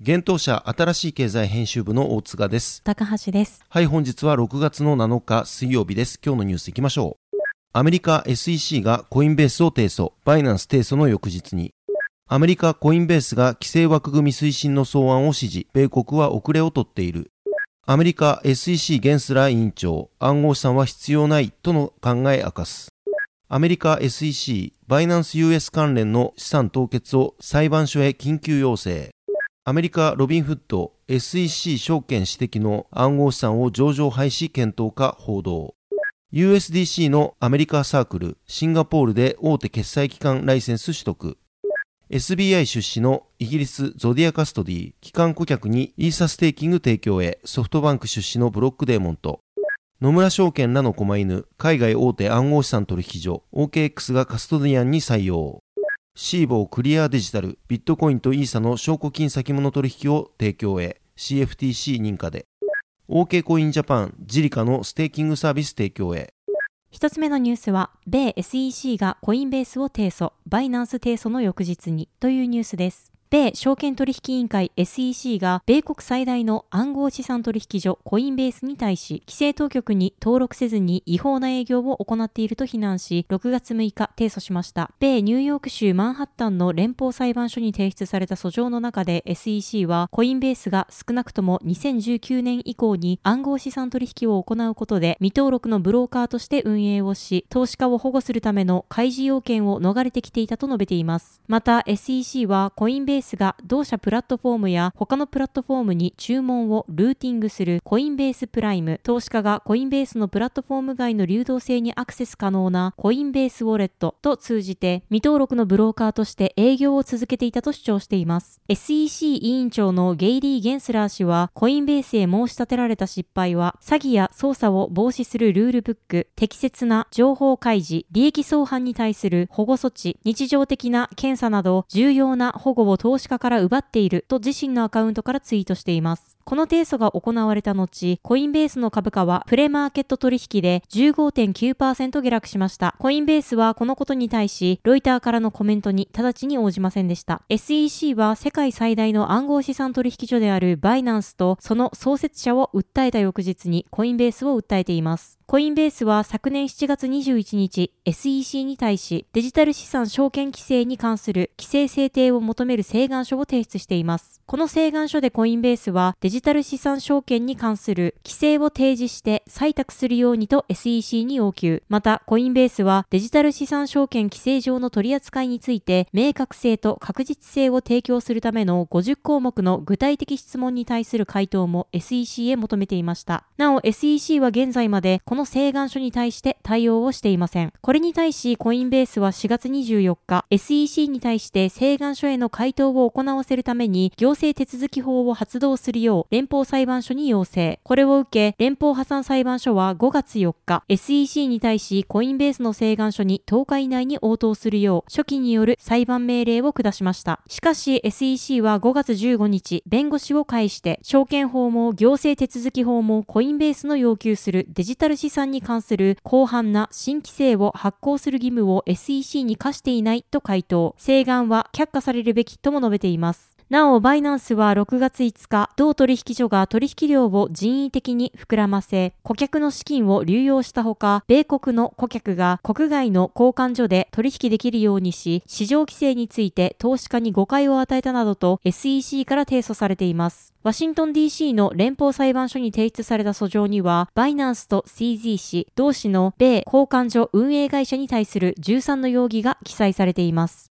現当社新しい経済編集部の大塚です。高橋です。はい本日は6月の7日水曜日です。今日のニュースいきましょう。アメリカ SEC がコインベースを提訴。バイナンス提訴の翌日に。アメリカコインベースが規制枠組み推進の草案を支持米国は遅れをとっている。アメリカ SEC ゲンスラー委員長、暗号資産は必要ないとの考え明かす。アメリカ SEC、バイナンス US 関連の資産凍結を裁判所へ緊急要請。アメリカロビンフッド、SEC 証券指摘の暗号資産を上場廃止検討か報道。USDC のアメリカサークル、シンガポールで大手決済機関ライセンス取得。SBI 出資のイギリスゾディアカストディ、機関顧客にイーサステーキング提供へソフトバンク出資のブロックデーモンと、野村証券らのコマイヌ、海外大手暗号資産取引所、OKX がカストディアンに採用。シーボークリアデジタル、ビットコインとイーサの証拠金先物取引を提供へ、CFTC 認可で。OK コインジャパン、ジリカのステーキングサービス提供へ。一つ目のニュースは、米 SEC がコインベースを提訴、バイナンス提訴の翌日にというニュースです。米証券取引委員会 SEC が米国最大の暗号資産取引所コインベースに対し規制当局に登録せずに違法な営業を行っていると非難し6月6日提訴しました。米ニューヨーク州マンハッタンの連邦裁判所に提出された訴状の中で SEC はコインベースが少なくとも2019年以降に暗号資産取引を行うことで未登録のブローカーとして運営をし投資家を保護するための開示要件を逃れてきていたと述べています。また SEC はコインベースベースが同社プラットフォームや他のプラットフォームに注文をルーティングするコインベースプライム、投資家がコインベースのプラットフォーム外の流動性にアクセス可能なコインベースウォレットと通じて未登録のブローカーとして営業を続けていたと主張しています。SEC 委員長のゲイリー・ゲンスラー氏はコインベースへ申し立てられた失敗は詐欺や操作を防止するルールブック、適切な情報開示、利益相反に対する保護措置、日常的な検査など重要な保護を投資家から奪っていると自身のアカウントからツイートしています。この提訴が行われた後、コインベースの株価はプレマーケット取引で15.9%下落しました。コインベースはこのことに対し、ロイターからのコメントに直ちに応じませんでした。SEC は世界最大の暗号資産取引所であるバイナンスとその創設者を訴えた翌日にコインベースを訴えています。コインベースは昨年7月21日、SEC に対しデジタル資産証券規制に関する規制制定を求める請願書を提出しています。この請願書でコインベースはデジジタル資産証券に関する規制を提示して採択するようにと SEC に要求。また、コインベースはデジタル資産証券規制上の取り扱いについて明確性と確実性を提供するための50項目の具体的質問に対する回答も SEC へ求めていました。なお、SEC は現在までこの請願書に対して対応をしていません。これに対し、コインベースは4月24日、SEC に対して請願書への回答を行わせるために、行政手続き法を発動するよう連邦裁判所に要請。これを受け、連邦破産裁判所は5月4日、SEC に対しコインベースの請願書に10日以内に応答するよう、初期による裁判命令を下しました。しかし、SEC は5月15日、弁護士を介して、証券法も行政手続き法もコインベースの要求するデジタル資産に関する広範な新規制を発行する義務を SEC に課していないと回答。請願は却下されるべきとも述べています。なお、バイナンスは6月5日、同取引所が取引量を人為的に膨らませ、顧客の資金を流用したほか、米国の顧客が国外の交換所で取引できるようにし、市場規制について投資家に誤解を与えたなどと SEC から提訴されています。ワシントン DC の連邦裁判所に提出された訴状には、バイナンスと CZ 氏、同氏の米交換所運営会社に対する13の容疑が記載されています。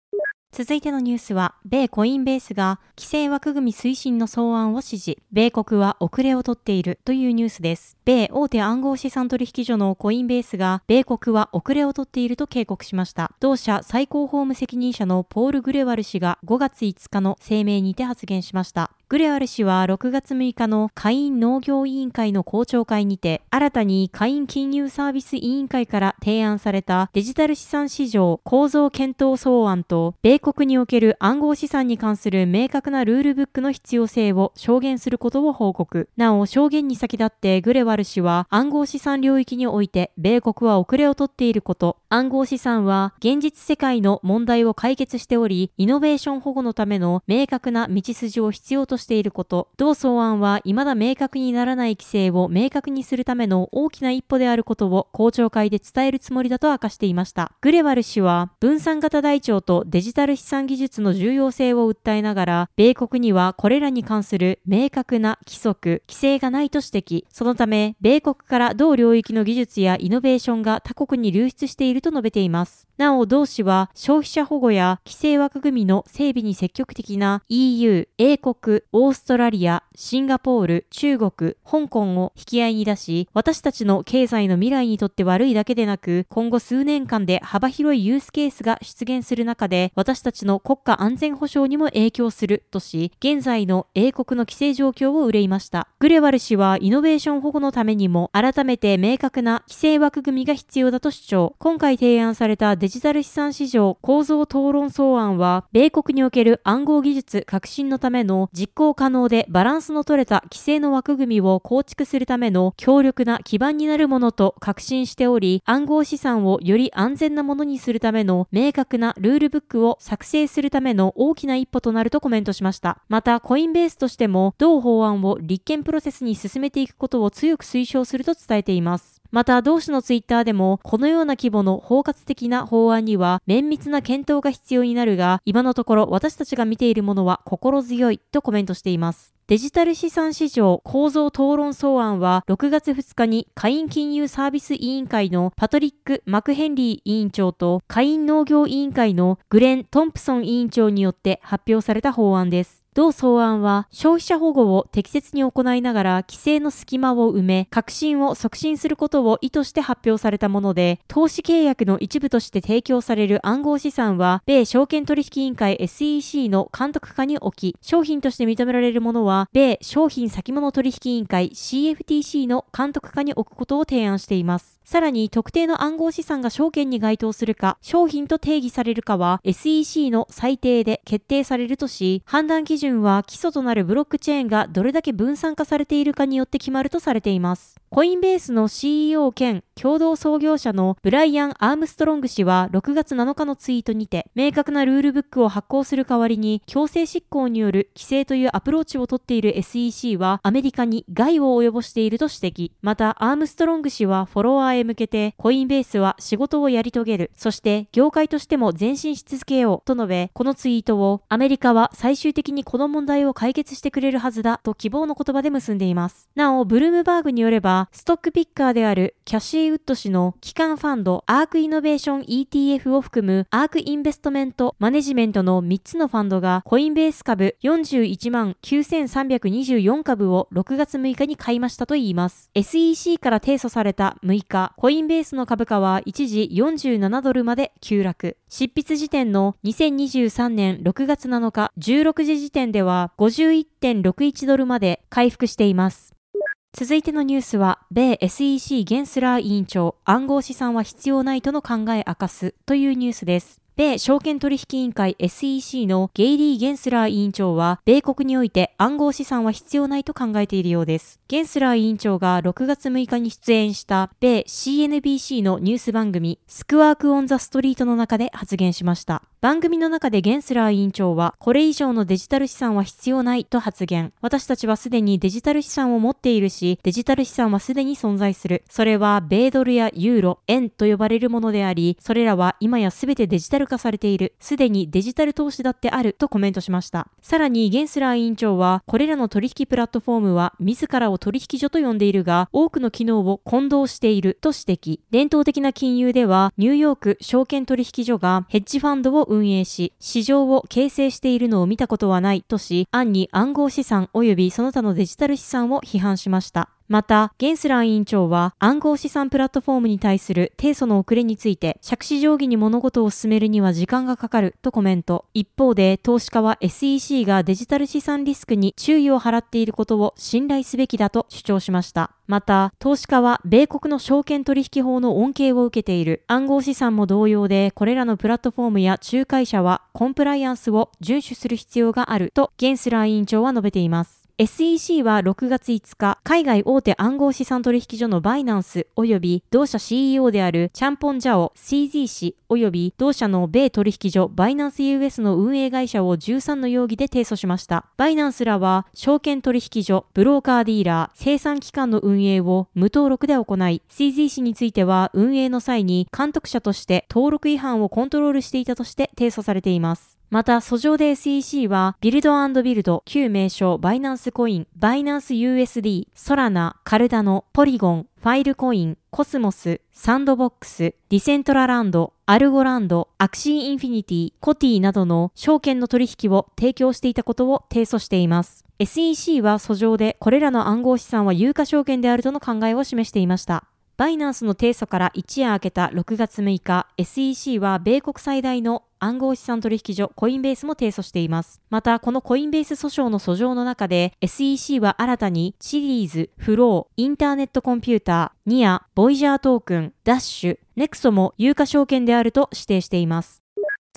続いてのニュースは、米コインベースが規制枠組み推進の草案を指示、米国は遅れをとっているというニュースです。米大手暗号資産取引所のコインベースが、米国は遅れをとっていると警告しました。同社最高法務責任者のポール・グレワル氏が5月5日の声明にて発言しました。グレアル氏は6月6日の下院農業委員会の公聴会にて、新たに下院金融サービス委員会から提案されたデジタル資産市場構造検討草案と、米国における暗号資産に関する明確なルールブックの必要性を証言することを報告。なお、証言に先立ってグレワル氏は暗号資産領域において米国は遅れをとっていること、暗号資産は現実世界の問題を解決しており、イノベーション保護のための明確な道筋を必要としていること、同草案は未だ明確にならない規制を明確にするための大きな一歩であることを公聴会で伝えるつもりだと明かしていました。グレワル氏は分散型台帳とデジタル資産技術の重要性を訴えながら、米国にはこれらに関する明確な規則、規制がないと指摘。そのため、米国から同領域の技術やイノベーションが他国に流出していると述べています。なお、同氏は消費者保護や規制枠組みの整備に積極的な EU、英国、オーストラリア、シンガポール、中国、香港を引き合いに出し、私たちの経済の未来にとって悪いだけでなく、今後数年間で幅広いユースケースが出現する中で、私たちの国家安全保障にも影響するとし、現在の英国の規制状況を憂いました。グレワル氏はイノベーション保護のためにも、改めて明確な規制枠組みが必要だと主張。今回提案されたデジタル資産市場構造討論草案は、米国における暗号技術革新のための実行可能でバランスの取れた規制の枠組みを構築するための強力な基盤になるものと確信しており、暗号資産をより安全なものにするための明確なルールブックを作成するための大きな一歩となるとコメントしました。また、コインベースとしても、同法案を立憲プロセスに進めていくことを強く推奨すると伝えています。また、同氏のツイッターでも、このような規模の包括的な法案には、綿密な検討が必要になるが、今のところ私たちが見ているものは心強いとコメントしています。デジタル資産市場構造討論草案は6月2日に下院金融サービス委員会のパトリック・マクヘンリー委員長と下院農業委員会のグレン・トンプソン委員長によって発表された法案です。同草案は消費者保護を適切に行いながら規制の隙間を埋め、革新を促進することを意図して発表されたもので、投資契約の一部として提供される暗号資産は、米証券取引委員会 SEC の監督下に置き、商品として認められるものは、米商品先物取引委員会 CFTC の監督下に置くことを提案しています。さらに特定の暗号資産が証券に該当するか、商品と定義されるかは SEC の裁定で決定されるとし、判断基準準は基礎となるブロックチェーンがどれだけ分散化されているかによって決まるとされています。コインベースの CEO 兼共同創業者のブライアン・アームストロング氏は6月7日のツイートにて、明確なルールブックを発行する代わりに強制執行による規制というアプローチをとっている SEC はアメリカに害を及ぼしていると指摘。また、アームストロング氏はフォロワーへ向けて、コインベースは仕事をやり遂げる。そして、業界としても前進し続けよう。と述べ、このツイートを、アメリカは最終的にこの問題を解決してくれるはずだ。と希望の言葉で結んでいます。なお、ブルームバーグによれば、ストックピッカーであるキャシー・ウッド氏の旗艦ファンドアークイノベーション ETF を含むアークインベストメントマネジメントの3つのファンドがコインベース株41万9324株を6月6日に買いましたといいます。SEC から提訴された6日、コインベースの株価は一時47ドルまで急落。執筆時点の2023年6月7日16時時点では51.61ドルまで回復しています。続いてのニュースは、米 SEC ゲンスラー委員長、暗号資産は必要ないとの考え明かすというニュースです。米証券取引委員会 SEC のゲイリー・ゲンスラー委員長は、米国において暗号資産は必要ないと考えているようです。ゲンスラー委員長が6月6日に出演した米 CNBC のニュース番組、スクワーク・オン・ザ・ストリートの中で発言しました。番組の中でゲンスラー委員長は、これ以上のデジタル資産は必要ないと発言。私たちはすでにデジタル資産を持っているし、デジタル資産はすでに存在する。それは、米ドルやユーロ、円と呼ばれるものであり、それらは今やすべてデジタル化されている。すでにデジタル投資だってあるとコメントしました。さらに、ゲンスラー委員長は、これらの取引プラットフォームは、自らを取引所と呼んでいるが、多くの機能を混同していると指摘。伝統的な金融では、ニューヨーク証券取引所がヘッジファンドを運運営し、市場を形成しているのを見たことはないとし、暗に暗号資産及びその他のデジタル資産を批判しました。また、ゲンスラー委員長は暗号資産プラットフォームに対する提訴の遅れについて、借子定規に物事を進めるには時間がかかるとコメント。一方で、投資家は SEC がデジタル資産リスクに注意を払っていることを信頼すべきだと主張しました。また、投資家は米国の証券取引法の恩恵を受けている。暗号資産も同様で、これらのプラットフォームや仲介者はコンプライアンスを遵守する必要があるとゲンスラー委員長は述べています。SEC は6月5日、海外大手暗号資産取引所のバイナンス及び同社 CEO であるチャンポンジャオ CZ 氏及び同社の米取引所バイナンス US の運営会社を13の容疑で提訴しました。バイナンスらは証券取引所、ブローカーディーラー、生産機関の運営を無登録で行い、CZ 氏については運営の際に監督者として登録違反をコントロールしていたとして提訴されています。また、訴状で SEC は、ビルドビルド、旧名称バイナンスコイン、バイナンス USD、ソラナ、カルダノ、ポリゴン、ファイルコイン、コスモス、サンドボックス、ディセントラランド、アルゴランド、アクシーインフィニティ、コティなどの証券の取引を提供していたことを提訴しています。SEC は訴状でこれらの暗号資産は有価証券であるとの考えを示していました。バイナンスの提訴から一夜明けた6月6日、SEC は米国最大の暗号資産取引所コインベースも提訴しています。また、このコインベース訴訟の訴状の中で SEC は新たにシリーズ、フロー、インターネットコンピューター、ニア、ボイジャートークン、ダッシュ、ネクソも有価証券であると指定しています。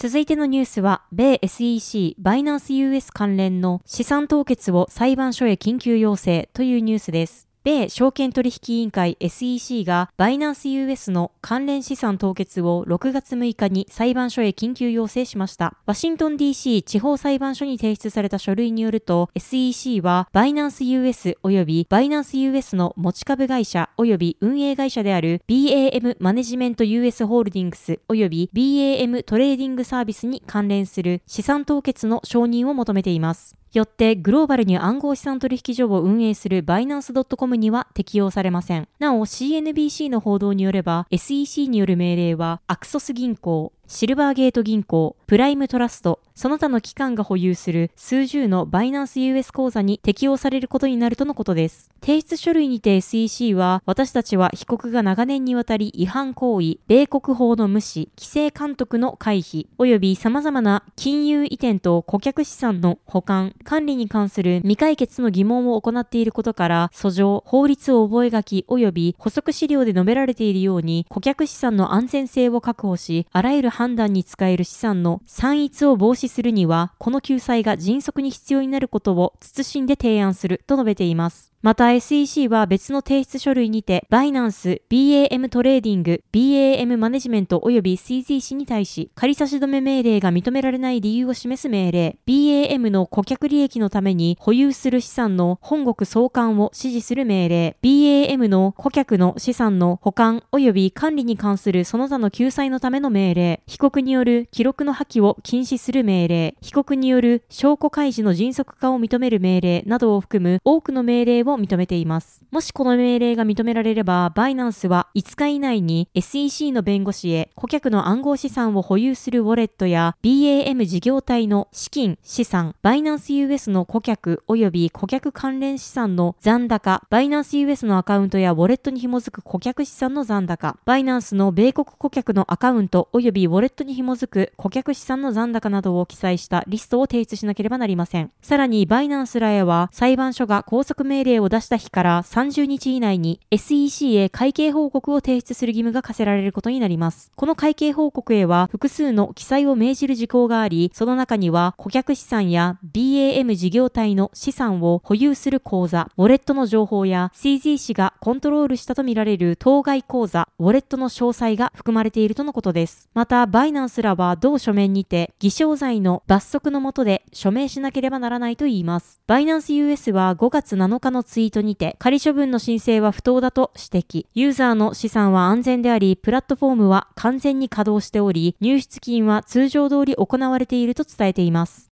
続いてのニュースは、米 SEC バイナンス US 関連の資産凍結を裁判所へ緊急要請というニュースです。米証券取引委員会 SEC がバイナンス US の関連資産凍結を6月6日に裁判所へ緊急要請しました。ワシントン DC 地方裁判所に提出された書類によると SEC はバイナンス US 及びバイナンス US の持ち株会社及び運営会社である BAM マネジメント US ホールディングス及び BAM トレーディングサービスに関連する資産凍結の承認を求めています。よってグローバルに暗号資産取引所を運営するバイナンス .com には適用されません。なお CNBC の報道によれば SEC による命令はアクソス銀行、シルバーゲート銀行、プライムトラスト、その他の機関が保有する数十のバイナンス US 口座に適用されることになるとのことです。提出書類にて SEC は、私たちは被告が長年にわたり違反行為、米国法の無視、規制監督の回避、及び様々な金融移転と顧客資産の保管、管理に関する未解決の疑問を行っていることから、訴状、法律覚書及び補足資料で述べられているように、顧客資産の安全性を確保し、あらゆる判断に使える資産の散逸を防止するには、この救済が迅速に必要になることを謹んで提案すると述べています。また SEC は別の提出書類にて、バイナンス、BAM トレーディング、BAM マネジメント及び CZ に対し、仮差し止め命令が認められない理由を示す命令、BAM の顧客利益のために保有する資産の本国送還を指示する命令、BAM の顧客の資産の保管及び管理に関するその他の救済のための命令、被告による記録の破棄を禁止する命令、被告による証拠開示の迅速化を認める命令などを含む多くの命令をを認めています。もしこの命令が認められれば、バイナンスは5日以内に SEC の弁護士へ顧客の暗号資産を保有するウォレットや BAM 事業体の資金、資産、バイナンス US の顧客及び顧客関連資産の残高、バイナンス US のアカウントやウォレットに紐づく顧客資産の残高、バイナンスの米国顧客のアカウント及びウォレットに紐づく顧客資産の残高などを記載したリストを提出しなければなりません。さらに、バイナンスらへは裁判所が拘束命令をを出した日から30日以内に SEC へ会計報告を提出する義務が課せられることになります。この会計報告へは複数の記載を命じる事項があり、その中には顧客資産や BAM 事業体の資産を保有する口座、ウォレットの情報や CZ 氏がコントロールしたとみられる当該口座、ウォレットの詳細が含まれているとのことです。また、バイナンスらは同書面にて、偽証罪の罰則の下で署名しなければならないといいます。バイナンス US は5月7日のツイートにて、仮処分の申請は不当だと指摘。ユーザーの資産は安全であり、プラットフォームは完全に稼働しており、入出金は通常通り行われていると伝えています。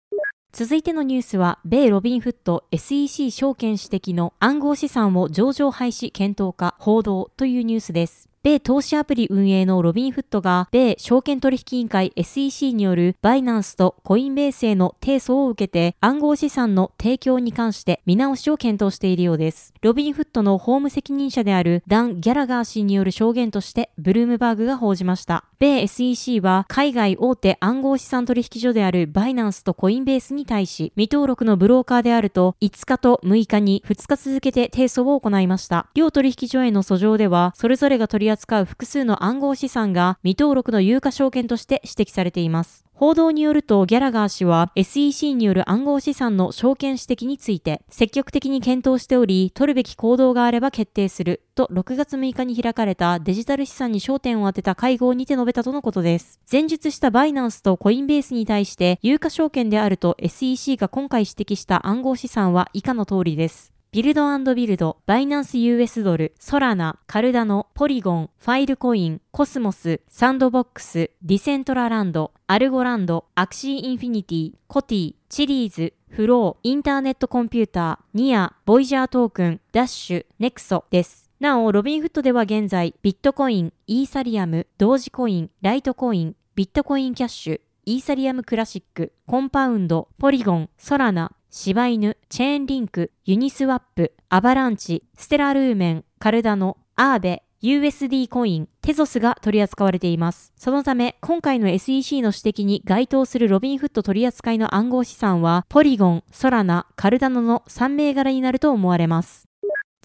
続いてのニュースは、米ロビンフット SEC 証券指摘の暗号資産を上場廃止検討か報道というニュースです。米投資アプリ運営のロビンフットが、米証券取引委員会 SEC によるバイナンスとコインベースへの提訴を受けて、暗号資産の提供に関して見直しを検討しているようです。ロビンフットの法務責任者であるダン・ギャラガー氏による証言として、ブルームバーグが報じました。米 SEC は、海外大手暗号資産取引所であるバイナンスとコインベースに対し、未登録のブローカーであると、5日と6日に2日続けて提訴を行いました。両取引所への訴状では、それぞれが取り扱う複数の暗号資産が未登録の有価証券として指摘されています。報道によると、ギャラガー氏は SEC による暗号資産の証券指摘について、積極的に検討しており、取るべき行動があれば決定する、と6月6日に開かれたデジタル資産に焦点を当てた会合にて述べたとのことです。前述したバイナンスとコインベースに対して、有価証券であると SEC が今回指摘した暗号資産は以下の通りです。ビルドビルド、バイナンス US ドル、ソラナ、カルダノ、ポリゴン、ファイルコイン、コスモス、サンドボックス、ディセントラランド、アルゴランド、アクシーインフィニティ、コティ、チリーズ、フロー、インターネットコンピューター、ニア、ボイジャートークン、ダッシュ、ネクソです。なお、ロビンフットでは現在、ビットコイン、イーサリアム、同時コイン、ライトコイン、ビットコインキャッシュ、イーサリアムクラシック、コンパウンド、ポリゴン、ソラナ、柴犬、チェーンリンク、ユニスワップ、アバランチ、ステラルーメン、カルダノ、アーベ、USD コイン、テゾスが取り扱われています。そのため、今回の SEC の指摘に該当するロビンフット取扱いの暗号資産は、ポリゴン、ソラナ、カルダノの3銘柄になると思われます。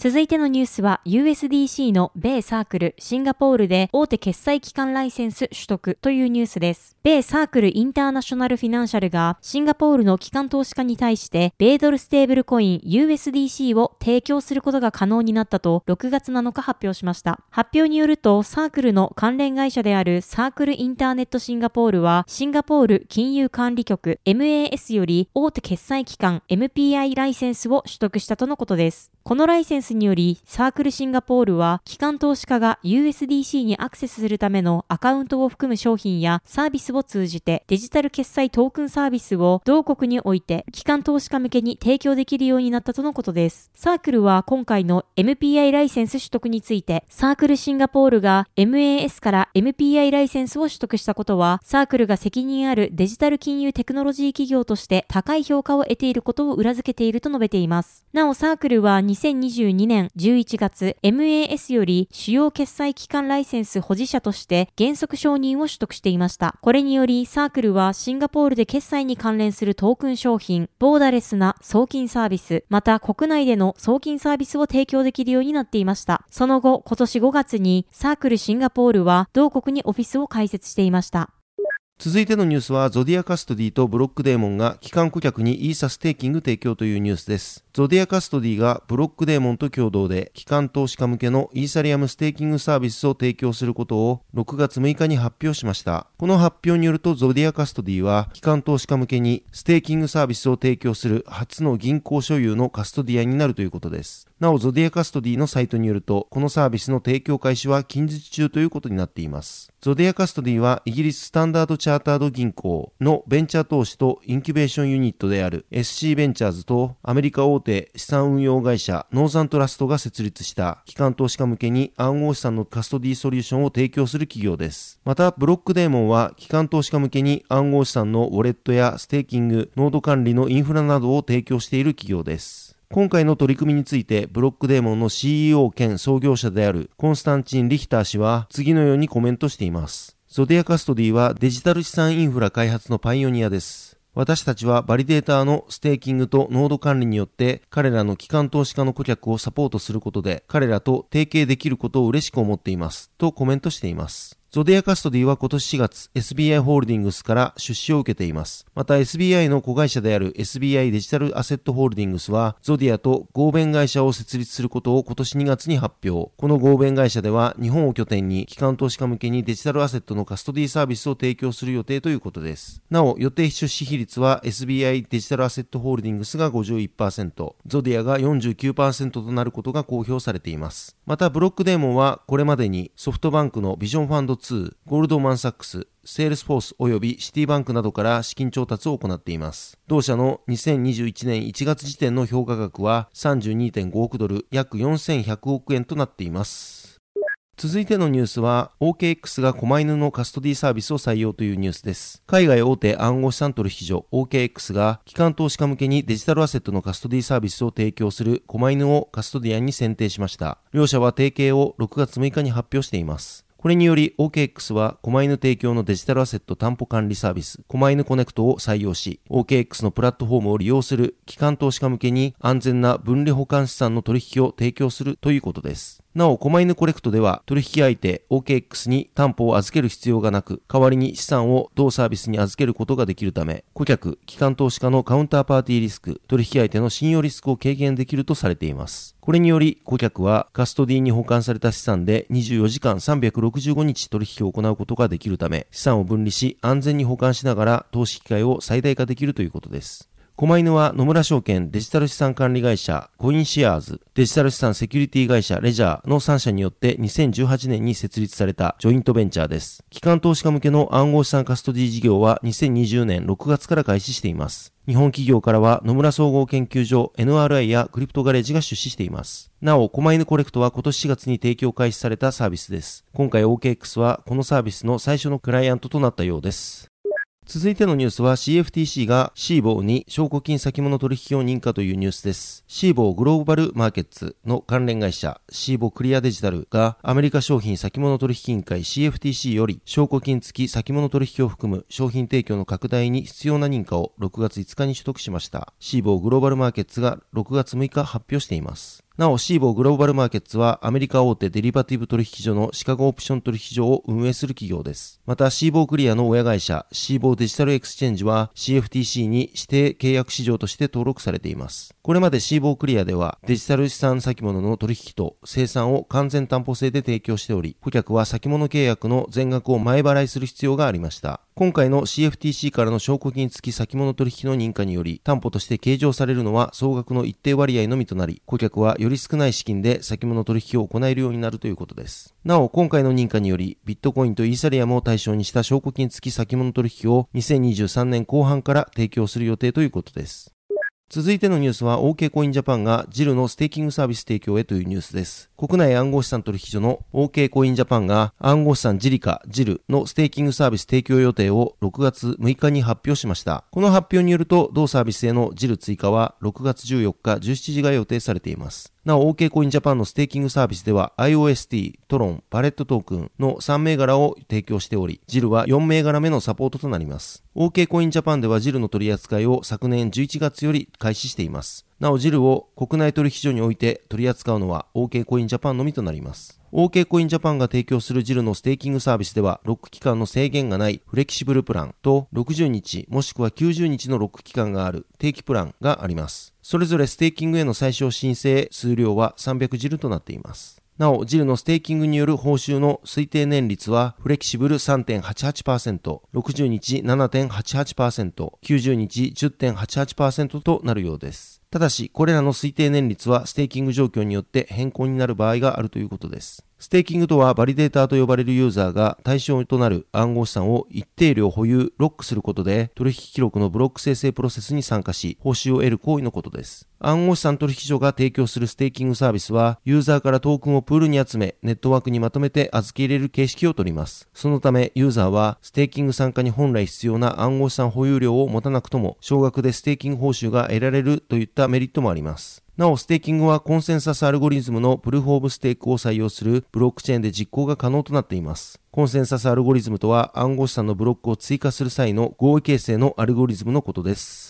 続いてのニュースは USDC の米サークルシンガポールで大手決済機関ライセンス取得というニュースです。米サークルインターナショナルフィナンシャルがシンガポールの機関投資家に対して米ドルステーブルコイン USDC を提供することが可能になったと6月7日発表しました。発表によるとサークルの関連会社であるサークルインターネットシンガポールはシンガポール金融管理局 MAS より大手決済機関 MPI ライセンスを取得したとのことです。このライセンスにより、サークルシンガポールは、機関投資家が USDC にアクセスするためのアカウントを含む商品やサービスを通じて、デジタル決済トークンサービスを同国において、機関投資家向けに提供できるようになったとのことです。サークルは今回の MPI ライセンス取得について、サークルシンガポールが MAS から MPI ライセンスを取得したことは、サークルが責任あるデジタル金融テクノロジー企業として高い評価を得ていることを裏付けていると述べています。なお、サークルは2022 2年11月、MAS より主要決済機関ライセンス保持者として原則承認を取得していました。これにより、サークルはシンガポールで決済に関連するトークン商品、ボーダレスな送金サービス、また国内での送金サービスを提供できるようになっていました。その後、今年5月にサークルシンガポールは同国にオフィスを開設していました。続いてのニュースは、ゾディアカストディとブロックデーモンが機関顧客にイーサステーキング提供というニュースです。ゾディアカストディがブロックデーモンと共同で機関投資家向けのイーサリアムステーキングサービスを提供することを6月6日に発表しました。この発表によるとゾディアカストディは機関投資家向けにステーキングサービスを提供する初の銀行所有のカストディアンになるということです。なお、ゾディアカストディのサイトによると、このサービスの提供開始は近日中ということになっています。ゾディアカストディはイギリススタンダードチャータード銀行のベンチャー投資とインキュベーションユニットである SC ベンチャーズとアメリカ大手資産運用会社ノーザントラストが設立した機関投資家向けに暗号資産のカストディソリューションを提供する企業です。また、ブロックデーモンは機関投資家向けに暗号資産のウォレットやステーキング、ノード管理のインフラなどを提供している企業です。今回の取り組みについて、ブロックデーモンの CEO 兼創業者であるコンスタンチン・リヒター氏は次のようにコメントしています。ゾディアカストディはデジタル資産インフラ開発のパイオニアです。私たちはバリデーターのステーキングとノード管理によって彼らの機関投資家の顧客をサポートすることで彼らと提携できることを嬉しく思っていますとコメントしています。ゾディアカストディは今年4月、SBI ホールディングスから出資を受けています。また SBI の子会社である SBI デジタルアセットホールディングスは、ゾディアと合弁会社を設立することを今年2月に発表。この合弁会社では、日本を拠点に機関投資家向けにデジタルアセットのカストディサービスを提供する予定ということです。なお、予定出資比率は SBI デジタルアセットホールディングスが51%、ゾディアが49%となることが公表されています。また、ブロックデーモンはこれまでにソフトバンクのビジョンファンドゴールドマンサックス、セールスフォース及びシティバンクなどから資金調達を行っています。同社の2021年1月時点の評価額は32.5億ドル、約4100億円となっています。続いてのニュースは OKX が狛犬のカストディサービスを採用というニュースです。海外大手暗号資産取引所 OKX が機関投資家向けにデジタルアセットのカストディサービスを提供する狛犬をカストディアンに選定しました。両社は提携を6月6日に発表しています。これにより OKX は狛犬提供のデジタルアセット担保管理サービス狛犬コネクトを採用し OKX のプラットフォームを利用する機関投資家向けに安全な分離保管資産の取引を提供するということです。なお、狛犬コレクトでは取引相手 OKX に担保を預ける必要がなく、代わりに資産を同サービスに預けることができるため、顧客、機関投資家のカウンターパーティーリスク、取引相手の信用リスクを軽減できるとされています。これにより、顧客はカストディに保管された資産で24時間365日取引を行うことができるため、資産を分離し安全に保管しながら投資機会を最大化できるということです。狛犬は野村証券デジタル資産管理会社コインシェアーズデジタル資産セキュリティ会社レジャーの3社によって2018年に設立されたジョイントベンチャーです。機関投資家向けの暗号資産カストディ事業は2020年6月から開始しています。日本企業からは野村総合研究所 NRI やクリプトガレージが出資しています。なお、狛犬コレクトは今年4月に提供開始されたサービスです。今回 OKX はこのサービスの最初のクライアントとなったようです。続いてのニュースは CFTC がシーボーに証拠金先物取引を認可というニュースです。シーボーグローバルマーケッツの関連会社シーボークリアデジタルがアメリカ商品先物取引委員会 CFTC より証拠金付き先物取引を含む商品提供の拡大に必要な認可を6月5日に取得しました。シーボーグローバルマーケッツが6月6日発表しています。なお、シーボーグローバルマーケッツはアメリカ大手デリバティブ取引所のシカゴオプション取引所を運営する企業です。また、シーボークリアの親会社、シーボーデジタルエクスチェンジは CFTC に指定契約市場として登録されています。これまでシーボークリアではデジタル資産先物の取引と生産を完全担保制で提供しており、顧客は先物契約の全額を前払いする必要がありました。今回の CFTC からの証拠金付き先物取引の認可により、担保として計上されるのは総額の一定割合のみとなり、顧客はより少ない資金で先物取引を行えるようになるということです。なお、今回の認可により、ビットコインとイーサリアムを対象にした証拠金付き先物取引を2023年後半から提供する予定ということです。続いてのニュースは OK コインジャパンがジルのステーキングサービス提供へというニュースです。国内暗号資産取引所の OK コインジャパンが暗号資産ジリカ、ジルのステーキングサービス提供予定を6月6日に発表しました。この発表によると同サービスへのジル追加は6月14日17時が予定されています。なお、OK コインジャパンのステーキングサービスでは IOST、トロン、パレットトークンの3銘柄を提供しており、ジルは4銘柄目のサポートとなります。OK コインジャパンではジルの取り扱いを昨年11月より開始しています。なお、ジルを国内取引所において取り扱うのは OK コインジャパンのみとなります。OK コインジャパンが提供するジルのステーキングサービスでは、ロック期間の制限がないフレキシブルプランと60日もしくは90日のロック期間がある定期プランがあります。それぞれステーキングへの最小申請数量は300ジルとなっています。なお、ジルのステーキングによる報酬の推定年率は、フレキシブル3.88%、60日7.88%、90日10.88%となるようです。ただし、これらの推定年率はステーキング状況によって変更になる場合があるということです。ステーキングとはバリデーターと呼ばれるユーザーが対象となる暗号資産を一定量保有、ロックすることで取引記録のブロック生成プロセスに参加し報酬を得る行為のことです。暗号資産取引所が提供するステーキングサービスはユーザーからトークンをプールに集めネットワークにまとめて預け入れる形式をとります。そのためユーザーはステーキング参加に本来必要な暗号資産保有量を持たなくとも少額でステーキング報酬が得られるといったメリットもあります。なお、ステーキングはコンセンサスアルゴリズムのプルーフオブステークを採用するブロックチェーンで実行が可能となっています。コンセンサスアルゴリズムとは暗号資産のブロックを追加する際の合意形成のアルゴリズムのことです。